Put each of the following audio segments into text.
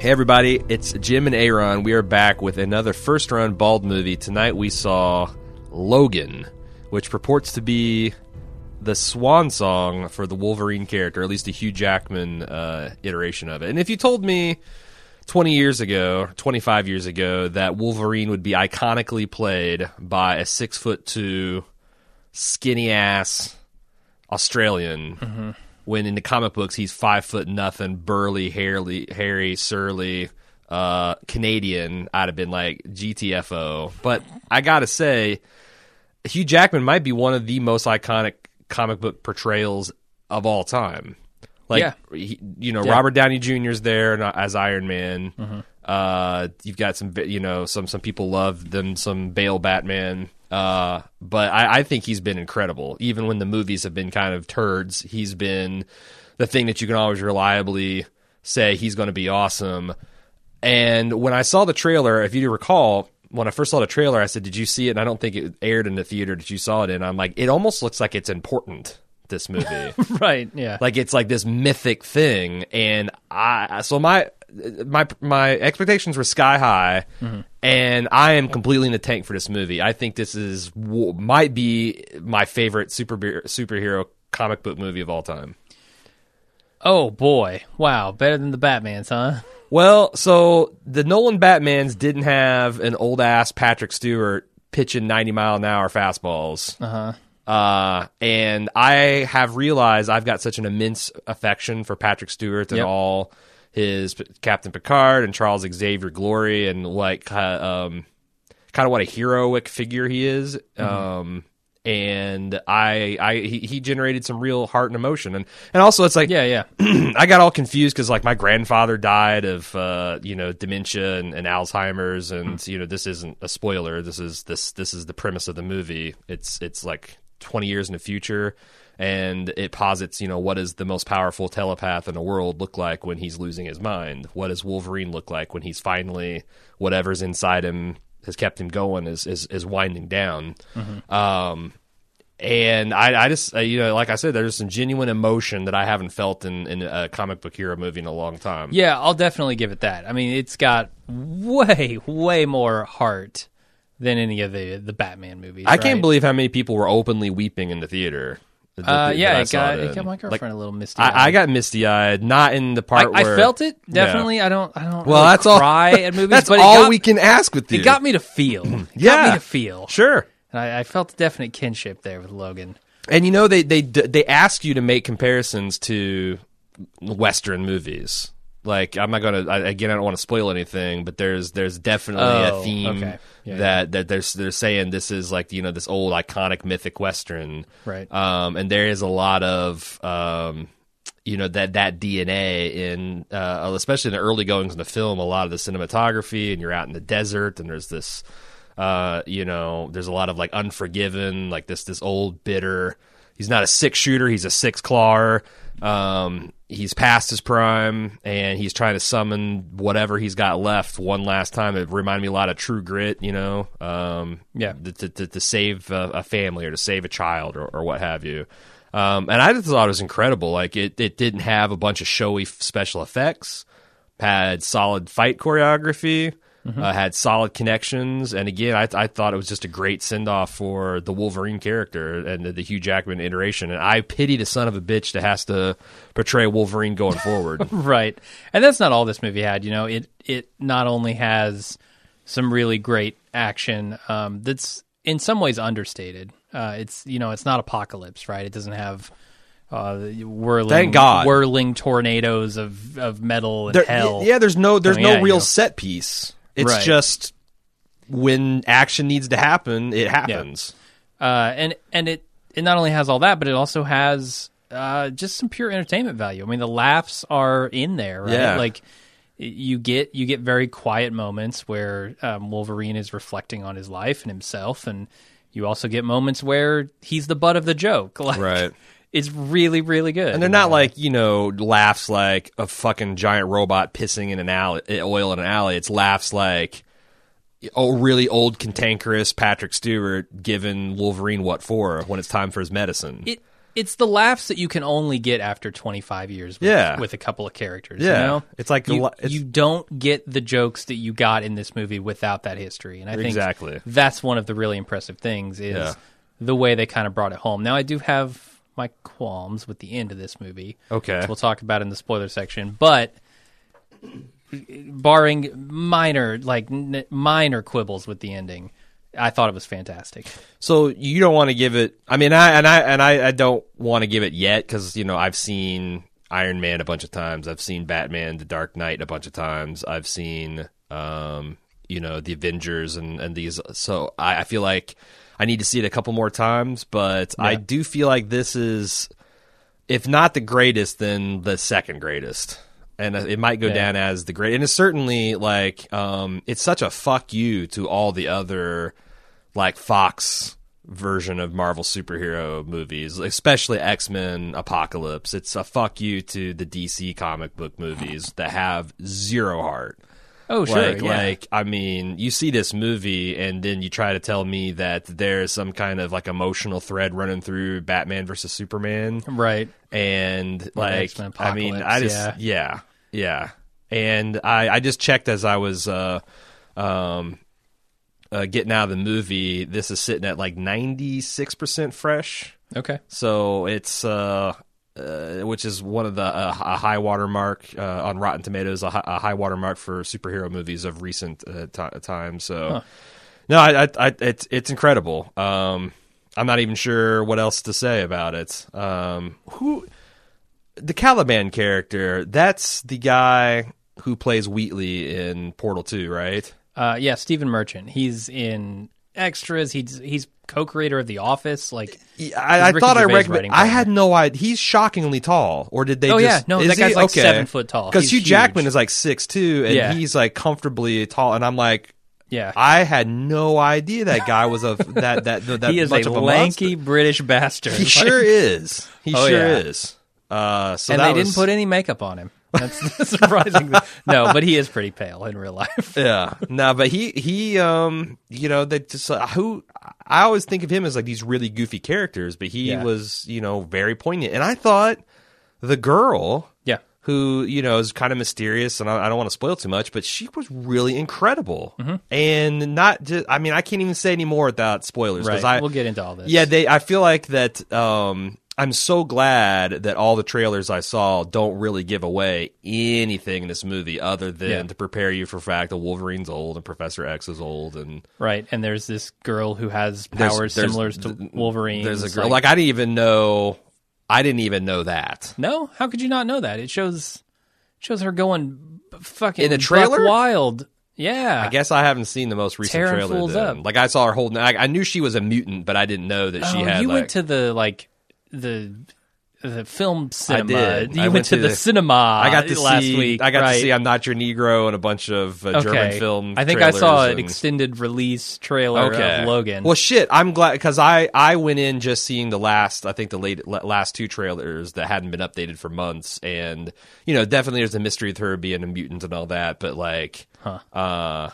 Hey everybody, it's Jim and Aaron. We are back with another first run bald movie. Tonight we saw Logan, which purports to be the swan song for the Wolverine character, at least a Hugh Jackman uh, iteration of it. And if you told me 20 years ago, 25 years ago, that Wolverine would be iconically played by a six foot two, skinny ass Australian, when in the comic books he's five foot nothing, burly, hairy, hairy, surly. Uh, Canadian, I'd have been like GTFO. But I gotta say, Hugh Jackman might be one of the most iconic comic book portrayals of all time. Like, Yeah. he, you know, Yeah. Robert Downey Jr. is there as Iron Man. Mm-hmm. Uh, you've got some, you know, some some people love them, some Bale Batman. Uh, but I, I think he's been incredible. Even when the movies have been kind of turds, he's been the thing that you can always reliably say he's going to be awesome. And when I saw the trailer, if you recall, when I first saw the trailer, I said, "Did you see it?" And I don't think it aired in the theater that you saw it in. I'm like, it almost looks like it's important. This movie, Right. Yeah. like it's like this mythic thing, and I so my my my expectations were sky high, and I am completely in the tank for this movie. I think this is might be my favorite super superhero comic book movie of all time. oh boy. Wow. Better than the Batman's, huh? Well, so the Nolan Batmans didn't have an old ass Patrick Stewart pitching 90 mile an hour fastballs. Uh-huh. Uh, and I have realized I've got such an immense affection for Patrick Stewart and Yep. all his P- Captain Picard and Charles Xavier Glory and like um, kind of what a heroic figure he is. Um, and I, I, he, he generated some real heart and emotion, and and also it's like Yeah. Yeah. I got all confused because like my grandfather died of uh, you know dementia and, and Alzheimer's, and you know this isn't a spoiler. This is this this is the premise of the movie. It's it's like twenty years in the future, and it posits you know what does the most powerful telepath in the world look like when he's losing his mind? What does Wolverine look like when he's finally whatever's inside him has kept him going is is, is winding down. Um, and I, I just, uh, you know, like I said, there's some genuine emotion that I haven't felt in, in a comic book hero movie in a long time. Yeah. I'll definitely give it that. I mean, it's got way, way more heart than any of the the Batman movies. I can't believe how many people were openly weeping in the theater. that- Uh, yeah, I it got, it got my Like, girlfriend a little misty. I, I got misty eyed, not in the I, part I where felt it definitely. I don't. I don't. Well, really that's all. cry at movies. That's but all got, we can ask with you. It got me to feel. It got Yeah. me to feel. Sure. And I, I felt a definite kinship there with Logan. And you know they they they ask you to make comparisons to Western movies. Like I'm not gonna I, again. I don't want to spoil anything, but there's there's definitely Oh, a theme okay. Yeah, that that they're they're saying this is like you know this old iconic mythic Western, Right. Um, and there is a lot of um, you know that that DNA in uh, especially in the early goings in the film. A lot of the cinematography, and you're out in the desert, and there's this uh, you know, there's a lot of like Unforgiven, like this this old bitter. He's not a six shooter; he's a six clawer. Um, he's past his prime, and he's trying to summon whatever he's got left one last time. It reminded me a lot of True Grit, you know. Um, Yeah. to, to, to save a, a family or to save a child or, or what have you. Um, and I just thought it was incredible. Like it, it didn't have a bunch of showy special effects. Had solid fight choreography. Uh, had solid connections, and again, I, I thought it was just a great send off for the Wolverine character and the, the Hugh Jackman iteration. And I pity the son of a bitch that has to portray Wolverine going forward. Right. And that's not all this movie had, you know. It it not only has some really great action um, that's in some ways understated. Uh, it's you know, it's not apocalypse, right? It doesn't have uh, whirling Thank God. whirling tornadoes of, of metal and There- hell. yeah, there's no there's Oh, no yeah, you real know. set piece. It's Right. just when action needs to happen, it happens. uh, and and it it not only has all that, but it also has uh, just some pure entertainment value. I mean, the laughs are in there, right? Yeah. Like you get you get very quiet moments where um, Wolverine is reflecting on his life and himself, and you also get moments where he's the butt of the joke. Like, Right. It's really really good, And they're not like, you know, laughs like a fucking giant robot pissing in an alley, eh, oil in an alley. It's laughs like oh, really old, cantankerous Patrick Stewart giving Wolverine what for when it's time for his medicine. it it's the laughs that you can only get after 25 years with, Yeah. with a couple of characters. Yeah. You know? It's like you, it's- you don't get the jokes that you got in this movie without that history. And I think Exactly. that's one of the really impressive things is Yeah. the way they kind of brought it home. Now, I do have my qualms with the end of this movie. Okay. which we'll talk about in the spoiler section. But barring minor, like n- minor quibbles with the ending, I thought it was fantastic. So you don't want to give it. I mean, I and I and I, I don't want to give it yet because you know I've seen Iron Man a bunch of times. I've seen Batman: The Dark Knight a bunch of times. I've seen um, you know the Avengers and and these. So I, I feel like I need to see it a couple more times. But I do feel like this is, if not the greatest, then the second greatest. And it might go Yeah. down as the great, and it's certainly like um, it's such a fuck you to all the other like Fox version of Marvel superhero movies, especially X Men Apocalypse. It's a fuck you to the DC comic book movies that have zero heart. Oh, sure. like, yeah. like I mean, you see this movie, and then you try to tell me that there's some kind of like emotional thread running through Batman versus Superman, right. and like I mean, I just yeah, yeah, and I I just checked as I was uh um uh, getting out of the movie. This is sitting at like ninety six percent fresh. Okay. So it's uh, uh, which is one of the uh, a high water mark uh, on Rotten Tomatoes, a, hi- a high water mark for superhero movies of recent uh, ti times. So no, I, I, I, it's it's incredible. Um, I'm not even sure what else to say about it. Um, who the Caliban character? That's the guy who plays Wheatley in Portal Two, right? Uh, yeah, Stephen Merchant. He's in extras. He's he's co-creator of The Office. Like, I, I thought I recommend. I had no idea. He's shockingly tall, or did they? Oh, just, yeah. No, that guy's he? like Okay. seven foot tall. Because Hugh Jackman is like six two, and Yeah. he's like comfortably tall. And I'm like, yeah, I had no idea that guy was a that that that he is much a of a lanky British bastard. He Like- sure is. He Oh, sure yeah. is. Uh, so and they was, didn't put any makeup on him. That's surprising. No, but he is pretty pale in real life. Yeah, no, but he he um you know they just uh, who I always think of him as like these really goofy characters, but he Yeah. was you know very poignant, and I thought the girl Yeah. who you know is kind of mysterious, and I, I don't want to spoil too much, but she was really incredible, Mm-hmm. and not just I mean I can't even say any more without spoilers because Right. I we'll get into all this. yeah they I feel like that um I'm so glad that all the trailers I saw don't really give away anything in this movie other than Yeah. to prepare you for the fact that Wolverine's old and Professor X is old and Right. And there's this girl who has powers there's- similar to th- Wolverine. there's a girl like, I didn't even know I didn't even know that. no, how could you not know that? It shows shows her going fucking In the trailer? wild. Yeah. I guess I haven't seen the most recent Tearing trailer. then. up. Like I saw her holding. I, I knew she was a mutant, but I didn't know that she oh, had. you like, went to the like the the film cinema. did. You I went, went to, the, the- cinema. I got to last see. week. I got right. to see. I'm not your Negro and a bunch of uh, German okay. film. I think I saw trailers an extended release trailer okay. of Logan. Well, shit. I'm glad because I I went in just seeing the last. I think the late last two trailers that hadn't been updated for months, and you know, definitely there's a mystery with her being a mutant and all that. But like, Huh. uh,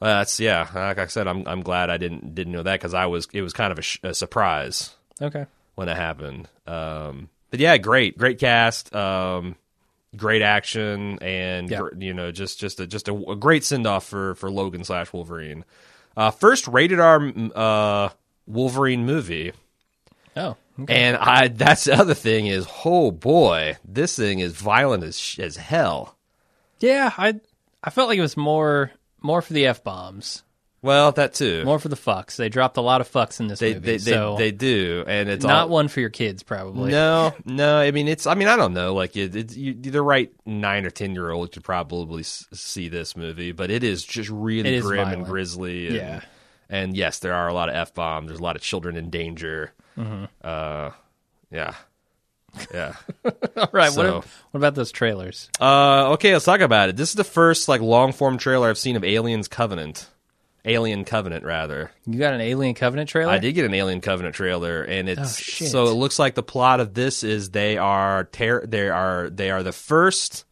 well, that's yeah. Like I said, I'm I'm glad I didn't didn't know that because I was it was kind of a, sh- a surprise okay. When it happened. Um, but yeah, great, great cast, um, great action, and Yeah. gr- you know, just just a just a, a great send off for for Logan slash Wolverine. Uh, first rated R uh, Wolverine movie, Oh. Okay. and I that's the other thing is, oh boy, this thing is violent as as hell. Yeah, I I felt like it was more more for the f bombs, Well, that too. more for the fucks. They dropped a lot of fucks in this they, movie, they, they, so they do, and it's not all, one for your kids probably. No, no. I mean, it's. I mean, I don't know. Like, it, it, you, the right nine or ten year old could probably s- see this movie, but it is just really is grim and violent. grisly. And, Yeah. And yes, there are a lot of f bombs. There's a lot of children in danger. Mm-hmm. Uh, yeah, yeah. All right, what, So- what about those trailers? uh, okay, let's talk about it. This is the first like long form trailer I've seen of Aliens Covenant. Alien Covenant, rather. You got an Alien Covenant trailer? I did get an Alien Covenant trailer, and it's Oh, shit. so it looks like the plot of this is they are ter- they are they are the first.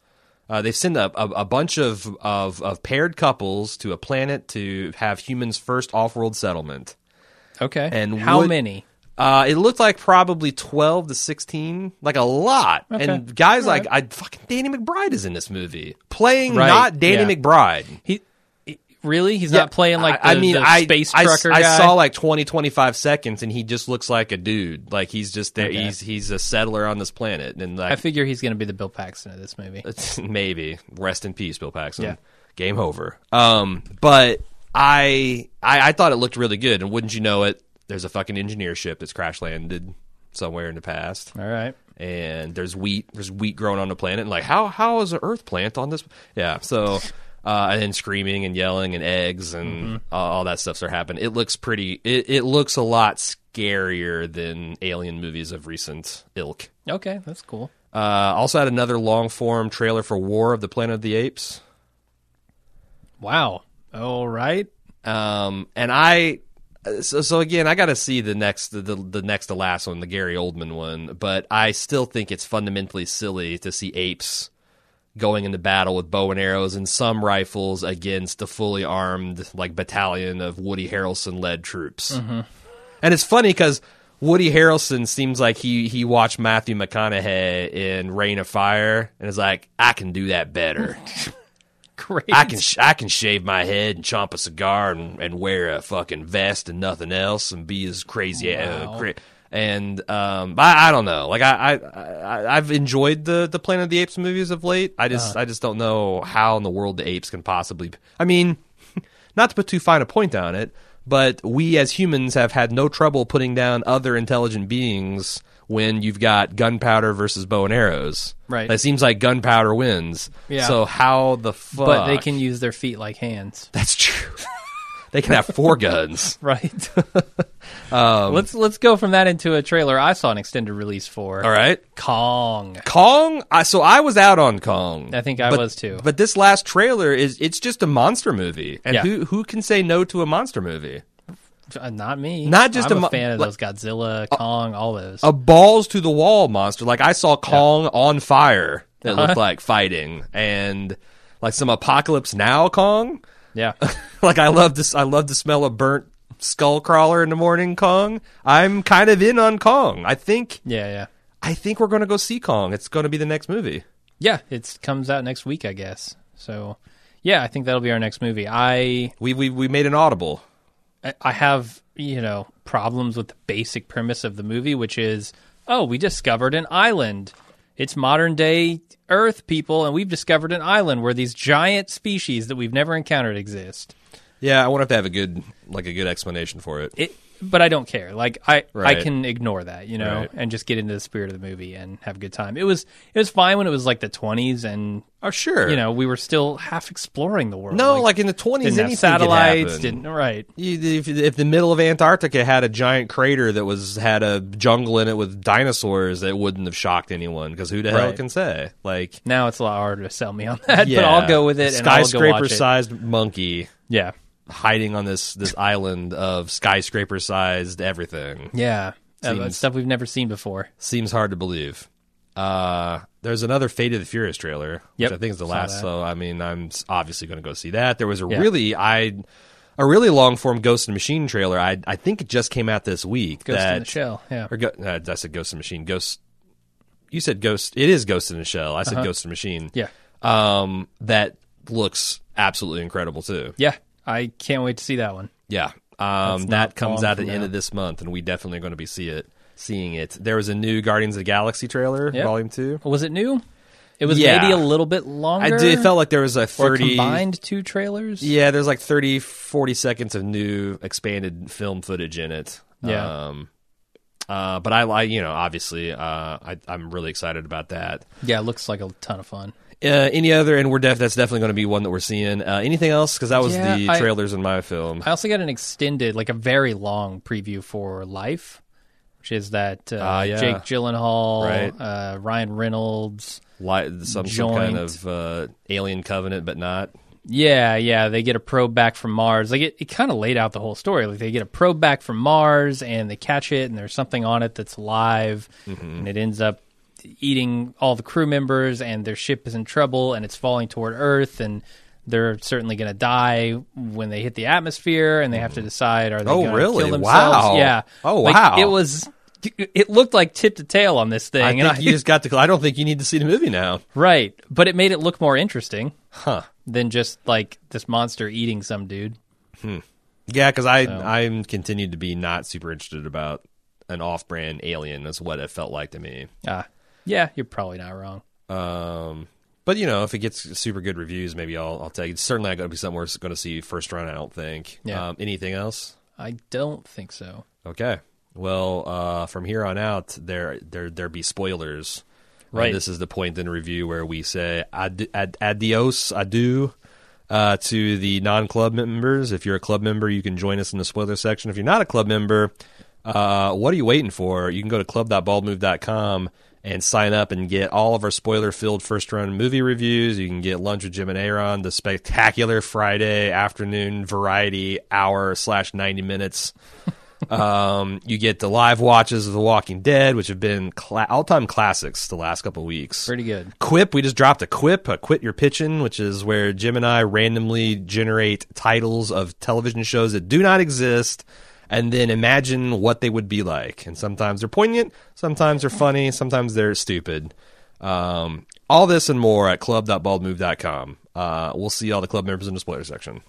Uh, they've sent a, a, a bunch of, of of paired couples to a planet to have humans' first off-world settlement. Okay. And how would- many? Uh, it looked like probably 12 to 16, like a lot. Okay. And guys All like I fucking Danny McBride is in this movie, playing Right, not Danny yeah. McBride. He- really he's not playing like the, I, I mean, I, space I, trucker I guy. saw like 20, 25 seconds, and he just looks like a dude. Like he's just there. Okay. He's he's a settler on this planet, and I figure he's going to be the Bill Paxton of this movie. maybe rest in peace, Bill Paxton. Yeah. Game over. Um, but I, I I thought it looked really good, and wouldn't you know it? There's a fucking engineer ship that's crash landed somewhere in the past. All right. and there's wheat there's wheat growing on the planet and like how how is an earth plant on this yeah so uh, and then screaming and yelling and eggs and all, all that stuff are happening it looks pretty it, it looks a lot scarier than alien movies of recent ilk Okay, that's cool. uh, also had another long form trailer for war of the planet of the apes Wow. All right. um, and i so, so again, I got to see the next, the, the the next to last one, the Gary Oldman one. But I still think it's fundamentally silly to see apes going into battle with bow and arrows and some rifles against a fully armed like battalion of Woody Harrelson led troops. And it's funny because Woody Harrelson seems like he he watched Matthew McConaughey in Reign of Fire and is like, I can do that better. Great. I can sh- I can shave my head and chomp a cigar and, and wear a fucking vest and nothing else and be as crazy. Uh, Wow. cra- and um, I, I don't know. Like I, I, I've enjoyed the the Planet of the Apes movies of late. I just I just don't know how in the world the apes can possibly. I mean, not to put too fine a point on it, but we as humans have had no trouble putting down other intelligent beings when you've got gunpowder versus bow and arrows. Right. It seems like gunpowder wins. Yeah. So how the fuck? but they can use their feet like hands. That's true. They can have four guns. Right. Um, let's let's go from that into a trailer I saw an extended release for. All right. Kong. Kong. I, so I was out on Kong. I think I But- was too. But this last trailer is it's just a monster movie, and Yeah. who who can say no to a monster movie? Uh, not me. Not just I'm a a, mo- fan of like- those Godzilla, Kong, all those. A balls to the wall monster. Like I saw Kong on fire that Uh-huh. looked like fighting, and like some Apocalypse Now Kong. Yeah. like I love this. I love the smell of burnt skull crawler in the morning. Kong. I'm kind of in on Kong. I think. Yeah, yeah. I think we're going to go see Kong. It's going to be the next movie. Yeah, it comes out next week, I guess. So, yeah, I think that'll be our next movie. I We we we made an audible. I- I have, you know, problems with the basic premise of the movie, which is, oh, we discovered an island. It's modern day Earth people, and we've discovered an island where these giant species that we've never encountered exist. Yeah, I wonder if they have a good like a good explanation for it. It, but I don't care. Like I, Right. I can ignore that, you know, Right. and just get into the spirit of the movie and have a good time. It was, it was fine when it was like the twenties, and Oh sure. you know, we were still half exploring the world. no, like, in the twenties, didn't anything have could satellites, didn't right. If, if the middle of Antarctica had a giant crater that was had a jungle in it with dinosaurs, it wouldn't have shocked anyone because who the hell Right. can say? Like, Now it's a lot harder to sell me on that, yeah, but I'll go with it. and I'll go watch it. Skyscraper-sized monkey Yeah, hiding on this this island of skyscraper-sized everything. yeah, Uh, Seems- stuff we've never seen before. Seems hard to believe. Uh, there's another Fate of the Furious trailer, which I think is the saw last. that. So I mean, I'm obviously going to go see that. There was a Yeah. really I a really long form Ghost and Machine trailer. I I think it just came out this week. Ghost that, in the Shell. Yeah, Or go, uh, I said Ghost and Machine. Ghost. You said Ghost. It is Ghost in the Shell. I said Uh-huh. Ghost and Machine. yeah, Um, that looks absolutely incredible too. yeah. I can't wait to see that one. Yeah. Um, that comes out at the end now. of this month, and we definitely are going to be see it, seeing it. There was a new Guardians of the Galaxy trailer, Yep. Volume Two. Was it new? It was Yeah. maybe a little bit longer. I did. It felt like there was a or 30 combined two trailers. Yeah, there's like 30 40 seconds of new expanded film footage in it. Yeah. Um uh, but I like, you know, obviously, uh, I, I'm really excited about that. yeah. It looks like a ton of fun. Uh, any other, and we're def- that's definitely going to be one that we're seeing. Uh, anything else? Because that was Yeah, the I- trailers in my film. I also got an extended, like a very long preview for Life, which is that uh, Ah, yeah. Jake Gyllenhaal, Right. uh, Ryan Reynolds. Li- some, some kind of uh, alien covenant, but not. Yeah, yeah, they get a probe back from Mars. Like it, it kind of laid out the whole story. Like they get a probe back from Mars and they catch it, and there's something on it that's alive, mm-hmm. and it ends up eating all the crew members, and their ship is in trouble, and it's falling toward Earth, and they're certainly going to die when they hit the atmosphere, and they have to mm-hmm. decide are they Oh, going to really? kill themselves? Wow. Yeah. Oh, Like, wow. It was. It looked like tip to tail on this thing, I and think I- you just got to. I don't think you need to see the movie now. right, but it made it look more interesting Huh. than just like this monster eating some dude. Yeah, because I I'm continued to be not super interested about an off-brand alien. Is what it felt like to me. Ah, yeah, you're probably not wrong. Um, but you know, if it gets super good reviews, maybe I'll I'll take. It's certainly not going to be something we're going to see first run. I don't think. Yeah. Um, anything else? I don't think so. Okay. Well, uh, from here on out, there there there be spoilers. Right. And this is the point in the review where we say ad, ad, adios, adieu. Uh, to the non-club members, if you're a club member, you can join us in the spoiler section. If you're not a club member, uh, what are you waiting for? You can go to club.baldmove.com and sign up and get all of our spoiler-filled first-run movie reviews. You can get lunch with Jim and Aaron, the spectacular Friday afternoon variety hour slash ninety minutes. Um, you get the live watches of The Walking Dead, which have been cla- all-time classics the last couple weeks. Pretty good. Quip, we just dropped a quip, a quit your pitching, which is where Jim and I randomly generate titles of television shows that do not exist and then imagine what they would be like. And sometimes they're poignant, sometimes they're funny, sometimes they're stupid. Um, all this and more at club.baldmove.com. Uh, we'll see all the club members in the spoiler section.